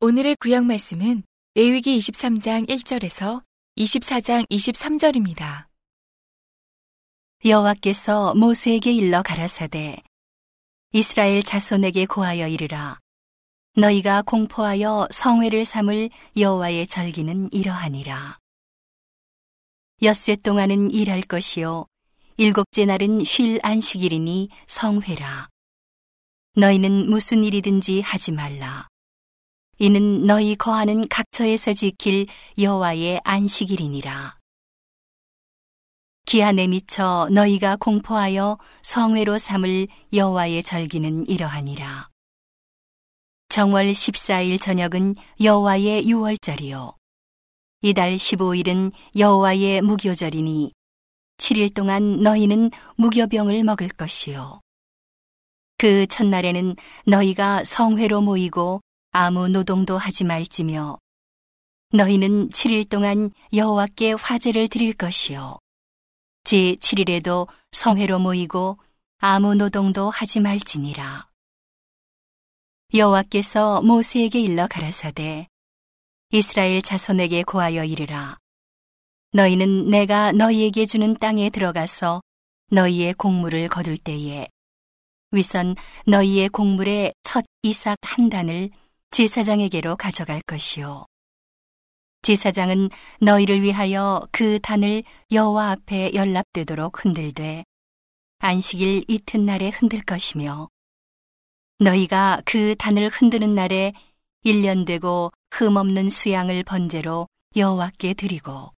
오늘의 구약 말씀은 레위기 23장 1절에서 24장 23절입니다. 여호와께서 모세에게 일러 가라사대 이스라엘 자손에게 고하여 이르라. 너희가 공포하여 성회를 삼을 여호와의 절기는 이러하니라 엿새 동안은 일할 것이요 일곱째 날은 쉴 안식일이니 성회라 너희는 무슨 일이든지 하지 말라 이는 너희 거하는 각처에서 지킬 여호와의 안식일이니라 기한에 미쳐 너희가 공포하여 성회로 삼을 여호와의 절기는 이러하니라. 정월 14일 저녁은 여호와의 유월절이요. 이달 15일은 여호와의 무교절이니 7일 동안 너희는 무교병을 먹을 것이요. 그 첫날에는 너희가 성회로 모이고 아무 노동도 하지 말지며 너희는 7일 동안 여호와께 화제를 드릴 것이요. 제 7일에도 성회로 모이고 아무 노동도 하지 말지니라. 여호와께서 모세에게 일러 가라사대 이스라엘 자손에게 고하여 이르라. 너희는 내가 너희에게 주는 땅에 들어가서 너희의 곡물을 거둘 때에 위선 너희의 곡물의 첫 이삭 한 단을 제사장에게로 가져갈 것이요. 제사장은 너희를 위하여 그 단을 여호와 앞에 연락되도록 흔들되 안식일 이튿날에 흔들 것이며 너희가 그 단을 흔드는 날에 일년 되고 흠없는 수양을 번제로 여호와께 드리고.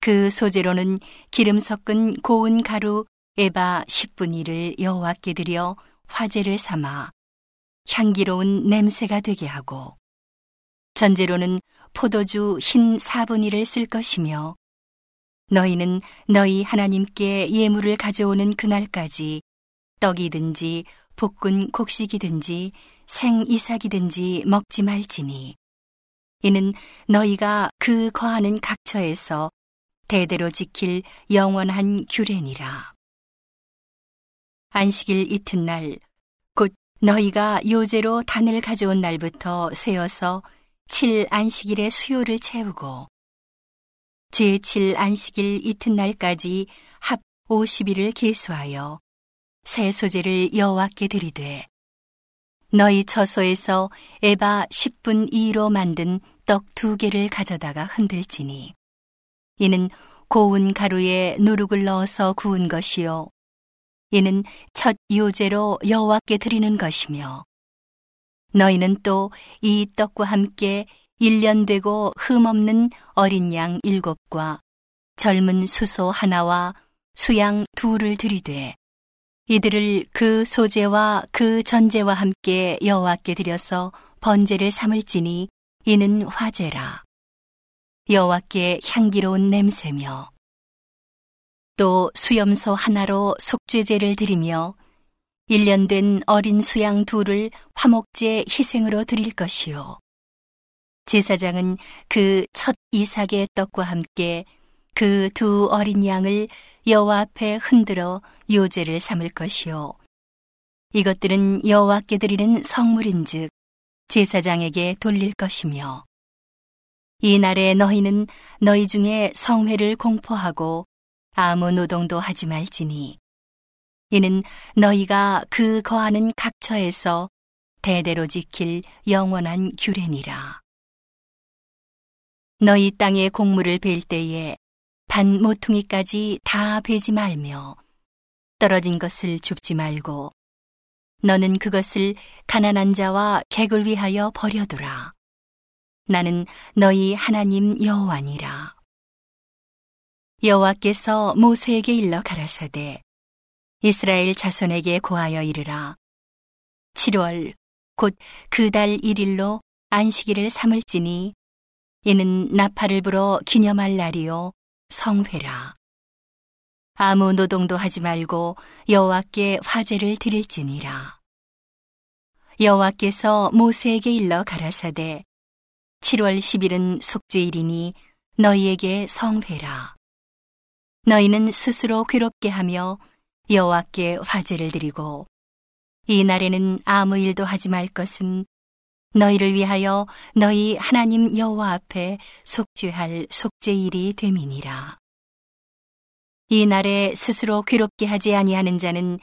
그 소재로는 기름 섞은 고운 가루 에바 10분 1을 여호와께 드려 화제를 삼아 향기로운 냄새가 되게 하고. 전제로는 포도주 흰 사분이를 쓸 것이며 너희는 너희 하나님께 예물을 가져오는 그날까지 떡이든지 볶은 곡식이든지 생 이삭이든지 먹지 말지니 이는 너희가 그 거하는 각처에서 대대로 지킬 영원한 규례니라. 안식일 이튿날 곧 너희가 요제로 단을 가져온 날부터 세어서 칠 안식일의 수요를 채우고 제7 안식일 이튿날까지 합 50일을 계수하여 새 소재를 여호와께 드리되 너희 처소에서 에바 10분 2로 만든 떡 두 개를 가져다가 흔들지니. 이는 고운 가루에 누룩을 넣어서 구운 것이요. 이는 첫 요제로 여호와께 드리는 것이며. 너희는 또 이 떡과 함께 일년 되고 흠없는 어린 양 일곱과 젊은 수소 하나와 수양 둘을 들이되 이들을 그 소재와 그 전제와 함께 여호와께 드려서 번제를 삼을지니 이는 화제라 여호와께 향기로운 냄새며 또 수염소 하나로 속죄제를 드리며 1년 된 어린 수양 둘을 화목제 희생으로 드릴 것이요. 제사장은 그 첫 이삭의 떡과 함께 그 두 어린 양을 여호와 앞에 흔들어 요제를 삼을 것이요. 이것들은 여호와께 드리는 성물인즉 제사장에게 돌릴 것이며 이 날에 너희는 너희 중에 성회를 공포하고 아무 노동도 하지 말지니 이는 너희가 그 거하는 각처에서 대대로 지킬 영원한 규례니라. 너희 땅에 곡물을 벨 때에 반 모퉁이까지 다 베지 말며 떨어진 것을 줍지 말고 너는 그것을 가난한 자와 객을 위하여 버려두라. 나는 너희 하나님 여호와니라. 여호와께서 모세에게 일러 가라사대 이스라엘 자손에게 고하여 이르라. 7월 곧 그 달 1일로 안식일을 삼을지니 이는 나팔을 불어 기념할 날이요 성회라. 아무 노동도 하지 말고 여호와께 화제를 드릴지니라. 여호와께서 모세에게 일러 가라사대 7월 10일은 속죄일이니 너희에게 성회라. 너희는 스스로 괴롭게 하며 여호와께 화제를 드리고 이 날에는 아무 일도 하지 말 것은 너희를 위하여 너희 하나님 여호와 앞에 속죄할 속죄일이 됨이니라. 이 날에 스스로 괴롭게 하지 아니하는 자는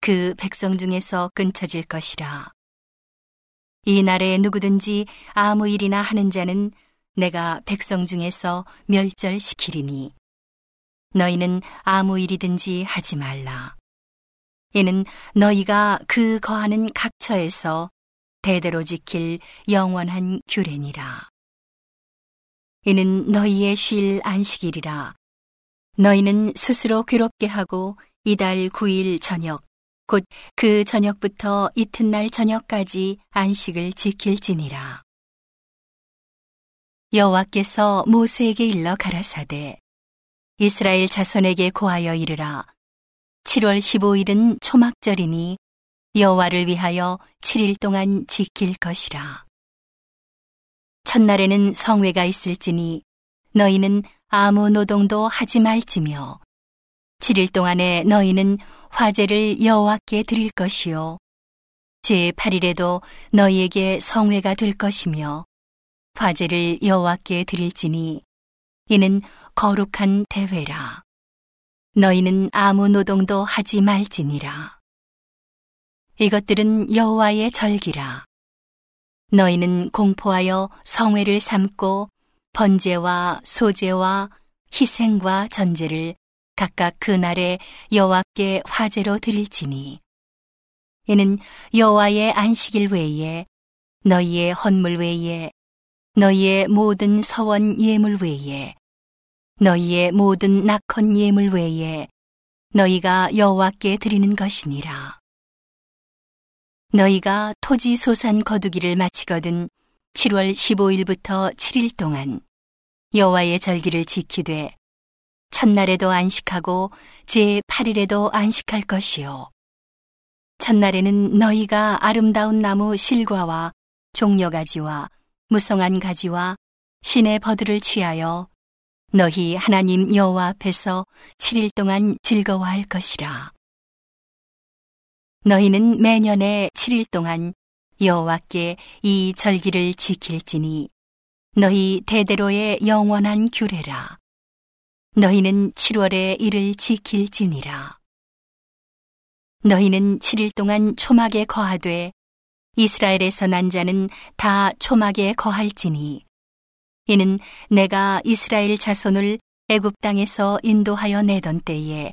그 백성 중에서 끊쳐질 것이라. 이 날에 누구든지 아무 일이나 하는 자는 내가 백성 중에서 멸절시키리니 너희는 아무 일이든지 하지 말라. 이는 너희가 그 거하는 각처에서 대대로 지킬 영원한 규례니라. 이는 너희의 쉴 안식일이라. 너희는 스스로 괴롭게 하고 이달 9일 저녁, 곧 그 저녁부터 이튿날 저녁까지 안식을 지킬지니라. 여호와께서 모세에게 일러 가라사대 이스라엘 자손에게 고하여 이르라 7월 15일은 초막절이니 여호와를 위하여 7일 동안 지킬 것이라 첫날에는 성회가 있을지니 너희는 아무 노동도 하지 말지며 7일 동안에 너희는 화제를 여호와께 드릴 것이요 제 8일에도 너희에게 성회가 될 것이며 화제를 여호와께 드릴지니 이는 거룩한 대회라. 너희는 아무 노동도 하지 말지니라. 이것들은 여호와의 절기라. 너희는 공포하여 성회를 삼고 번제와 소제와 희생과 전제를 각각 그날에 여호와께 화제로 드릴지니 이는 여호와의 안식일 외에 너희의 헌물 외에 너희의 모든 서원 예물 외에 너희의 모든 낙헌 예물 외에 너희가 여호와께 드리는 것이니라. 너희가 토지 소산 거두기를 마치거든 7월 15일부터 7일 동안 여호와의 절기를 지키되 첫날에도 안식하고 제 8일에도 안식할 것이요. 첫날에는 너희가 아름다운 나무 실과와 종려 가지와 무성한 가지와 신의 버들을 취하여 너희 하나님 여호와 앞에서 7일 동안 즐거워할 것이라. 너희는 매년에 7일 동안 여호와께 이 절기를 지킬지니 너희 대대로의 영원한 규례라. 너희는 7월에 이를 지킬지니라. 너희는 7일 동안 초막에 거하되 이스라엘에서 난 자는 다 초막에 거할지니 이는 내가 이스라엘 자손을 애굽 땅에서 인도하여 내던 때에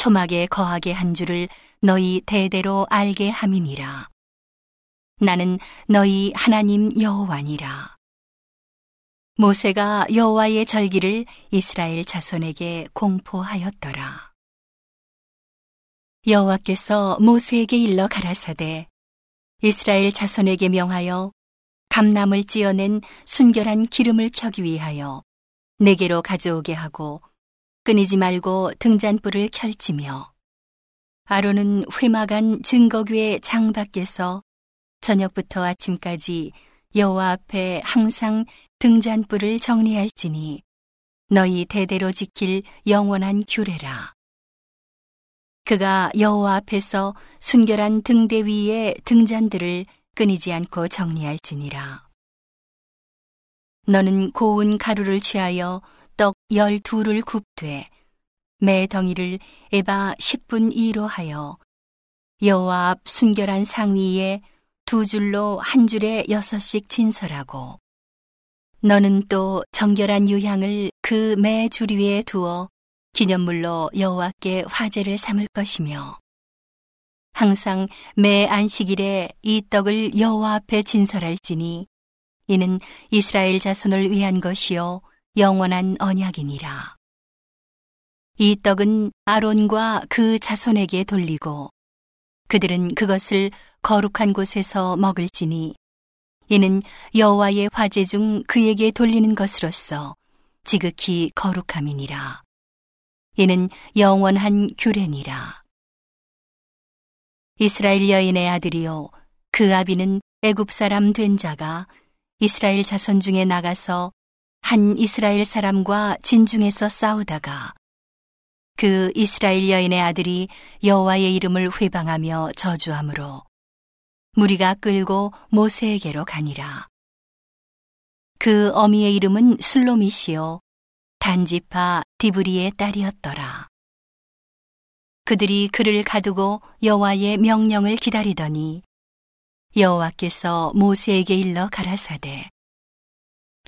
초막에 거하게 한 줄을 너희 대대로 알게 함이니라. 나는 너희 하나님 여호와니라. 모세가 여호와의 절기를 이스라엘 자손에게 공포하였더라. 여호와께서 모세에게 일러 가라사대 이스라엘 자손에게 명하여 감남을 찌어낸 순결한 기름을 켜기 위하여 내게로 가져오게 하고 끊이지 말고 등잔불을 켤지며 아론은 회막한 증거교의 장 밖에서 저녁부터 아침까지 여호와 앞에 항상 등잔불을 정리할지니 너희 대대로 지킬 영원한 규례라. 그가 여호와 앞에서 순결한 등대 위에 등잔들을 끊이지 않고 정리할지니라. 너는 고운 가루를 취하여 떡 열두를 굽되 매 덩이를 에바 10분 이로 하여 여호와 앞 순결한 상 위에 두 줄로 한 줄에 여섯씩 진설하고 너는 또 정결한 유향을 그 매 줄 위에 두어 기념물로 여호와께 화제를 삼을 것이며 항상 매 안식일에 이 떡을 여호와 앞에 진설할지니 이는 이스라엘 자손을 위한 것이요 영원한 언약이니라. 이 떡은 아론과 그 자손에게 돌리고 그들은 그것을 거룩한 곳에서 먹을지니 이는 여호와의 화제 중 그에게 돌리는 것으로서 지극히 거룩함이니라. 이는 영원한 규례니라. 이스라엘 여인의 아들이요 그 아비는 애굽 사람 된 자가 이스라엘 자손 중에 나가서 한 이스라엘 사람과 진중에서 싸우다가 그 이스라엘 여인의 아들이 여호와의 이름을 회방하며 저주함으로 무리가 끌고 모세에게로 가니라. 그 어미의 이름은 슬로미시요 단지파 디브리의 딸이었더라. 그들이 그를 가두고 여호와의 명령을 기다리더니 여호와께서 모세에게 일러 가라사대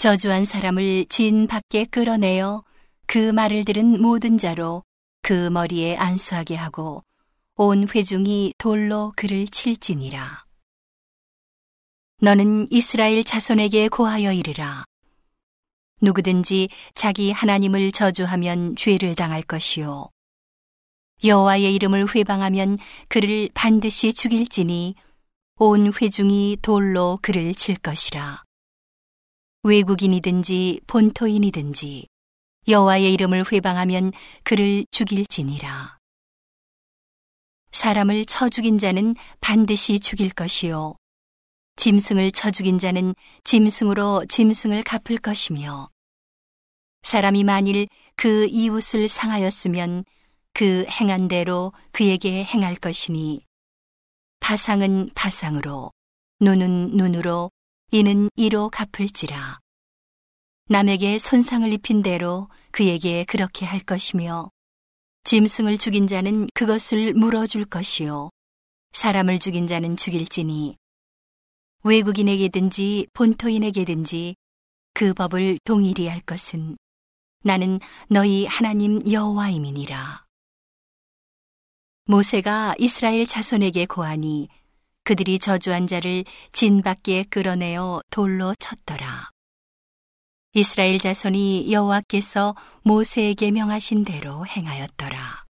저주한 사람을 진 밖에 끌어내어 그 말을 들은 모든 자로 그 머리에 안수하게 하고 온 회중이 돌로 그를 칠지니라. 너는 이스라엘 자손에게 고하여 이르라. 누구든지 자기 하나님을 저주하면 죄를 당할 것이요. 여호와의 이름을 회방하면 그를 반드시 죽일지니 온 회중이 돌로 그를 칠 것이라. 외국인이든지 본토인이든지 여호와의 이름을 회방하면 그를 죽일지니라. 사람을 쳐 죽인 자는 반드시 죽일 것이요. 짐승을 쳐 죽인 자는 짐승으로 짐승을 갚을 것이며 사람이 만일 그 이웃을 상하였으면 그 행한 대로 그에게 행할 것이니 파상은 파상으로 눈은 눈으로 이는 이로 갚을지라 남에게 손상을 입힌 대로 그에게 그렇게 할 것이며 짐승을 죽인 자는 그것을 물어줄 것이요 사람을 죽인 자는 죽일지니 외국인에게든지 본토인에게든지 그 법을 동일히 할 것은 나는 너희 하나님 여호와임이니라. 모세가 이스라엘 자손에게 고하니 그들이 저주한 자를 진 밖에 끌어내어 돌로 쳤더라. 이스라엘 자손이 여호와께서 모세에게 명하신 대로 행하였더라.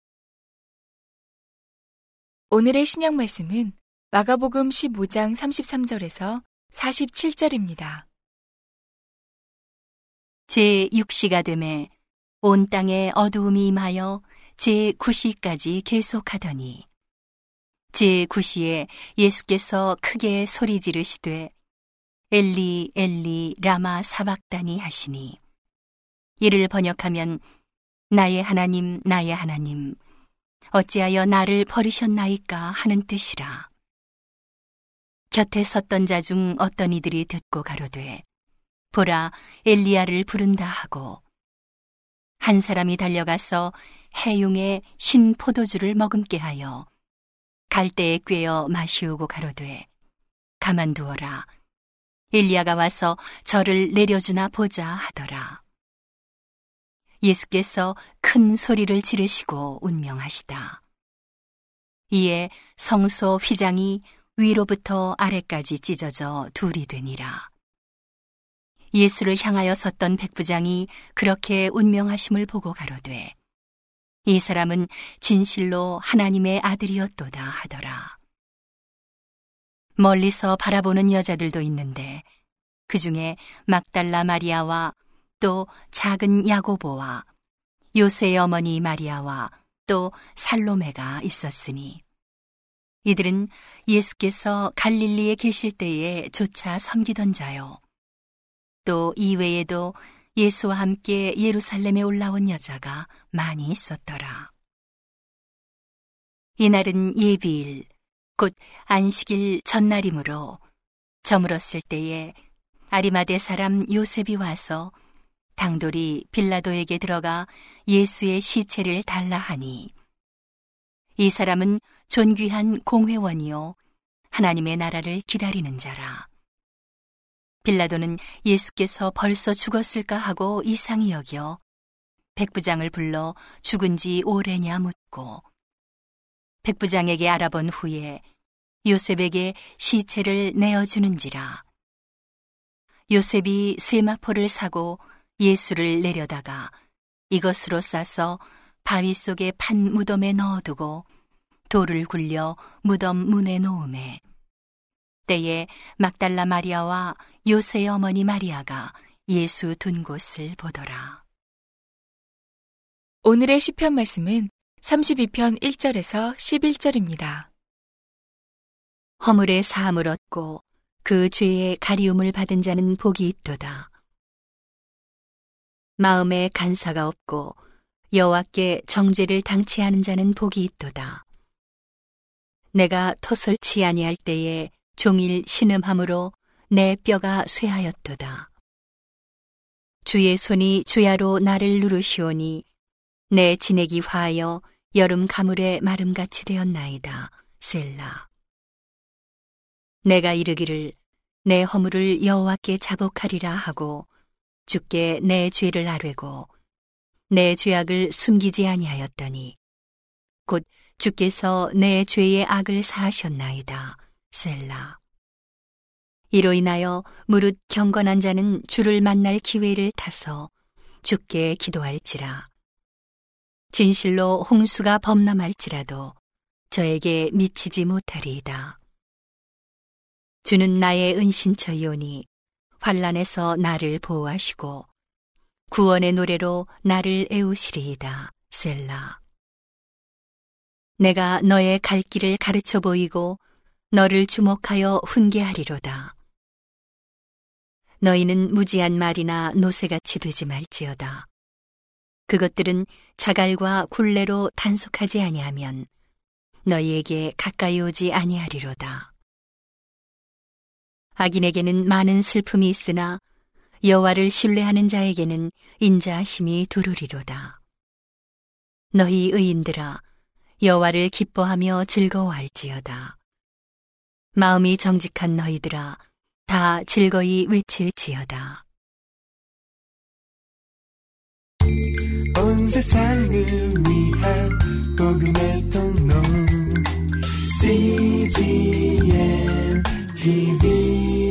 오늘의 신약 말씀은 마가복음 15장 33절에서 47절입니다. 제 6시가 되매 온 땅에 어두움이 임하여 제 9시까지 계속하더니 제 9시에 예수께서 크게 소리 지르시되 엘리 엘리 라마 사박다니 하시니. 이를 번역하면 나의 하나님 나의 하나님 어찌하여 나를 버리셨나이까 하는 뜻이라. 곁에 섰던 자 중 어떤 이들이 듣고 가로되 보라 엘리야를 부른다 하고 한 사람이 달려가서 해용에 신 포도주를 머금게 하여 갈대에 꿰어 마시우고 가로되 가만두어라. 엘리야가 와서 저를 내려주나 보자 하더라. 예수께서 큰 소리를 지르시고 운명하시다. 이에 성소 휘장이 위로부터 아래까지 찢어져 둘이 되니라. 예수를 향하여 섰던 백부장이 그렇게 운명하심을 보고 가로되 이 사람은 진실로 하나님의 아들이었도다 하더라. 멀리서 바라보는 여자들도 있는데 그 중에 막달라 마리아와 또 작은 야고보와 요새의 어머니 마리아와 또 살로메가 있었으니 이들은 예수께서 갈릴리에 계실 때에 조차 섬기던 자요. 또 이외에도 예수와 함께 예루살렘에 올라온 여자가 많이 있었더라. 이날은 예비일, 곧 안식일 전날이므로 저물었을 때에 아리마대 사람 요셉이 와서 당돌이 빌라도에게 들어가 예수의 시체를 달라 하니 이 사람은 존귀한 공회원이요 하나님의 나라를 기다리는 자라. 빌라도는 예수께서 벌써 죽었을까 하고 이상히 여겨 백부장을 불러 죽은 지 오래냐 묻고 백부장에게 알아본 후에 요셉에게 시체를 내어주는지라. 요셉이 세마포를 사고 예수를 내려다가 이것으로 싸서 바위 속에 판 무덤에 넣어두고 돌을 굴려 무덤 문에 놓음에 때에 막달라 마리아와 요새의 어머니 마리아가 예수 둔 곳을 보더라. 오늘의 시편 말씀은 32편 1절에서 11절입니다. 허물의 사함을 얻고 그 죄의 가리움을 받은 자는 복이 있도다. 마음에 간사가 없고 여호와께 정죄를 당치 않은 자는 복이 있도다. 내가 토설치 아니할 때에 종일 신음함으로 내 뼈가 쇠하였도다. 주의 손이 주야로 나를 누르시오니 내 진액이 화하여 여름 가물에 마름같이 되었나이다. 셀라. 내가 이르기를 내 허물을 여호와께 자복하리라 하고 주께 내 죄를 아뢰고 내 죄악을 숨기지 아니하였더니 곧 주께서 내 죄의 악을 사하셨나이다. 셀라. 이로 인하여 무릇 경건한 자는 주를 만날 기회를 타서 주께 기도할지라. 진실로 홍수가 범람할지라도 저에게 미치지 못하리이다. 주는 나의 은신처이오니 환란에서 나를 보호하시고 구원의 노래로 나를 애우시리이다. 셀라. 내가 너의 갈 길을 가르쳐 보이고 너를 주목하여 훈계하리로다. 너희는 무지한 말이나 노새같이 되지 말지어다. 그것들은 자갈과 굴레로 단속하지 아니하면 너희에게 가까이 오지 아니하리로다. 악인에게는 많은 슬픔이 있으나 여호와를 신뢰하는 자에게는 인자하심이 두루리로다. 너희 의인들아 여호와를 기뻐하며 즐거워할지어다. 마음이 정직한 너희들아 다 즐거이 외칠지어다. 온 세상을 위한 복음의 통로 CGM TV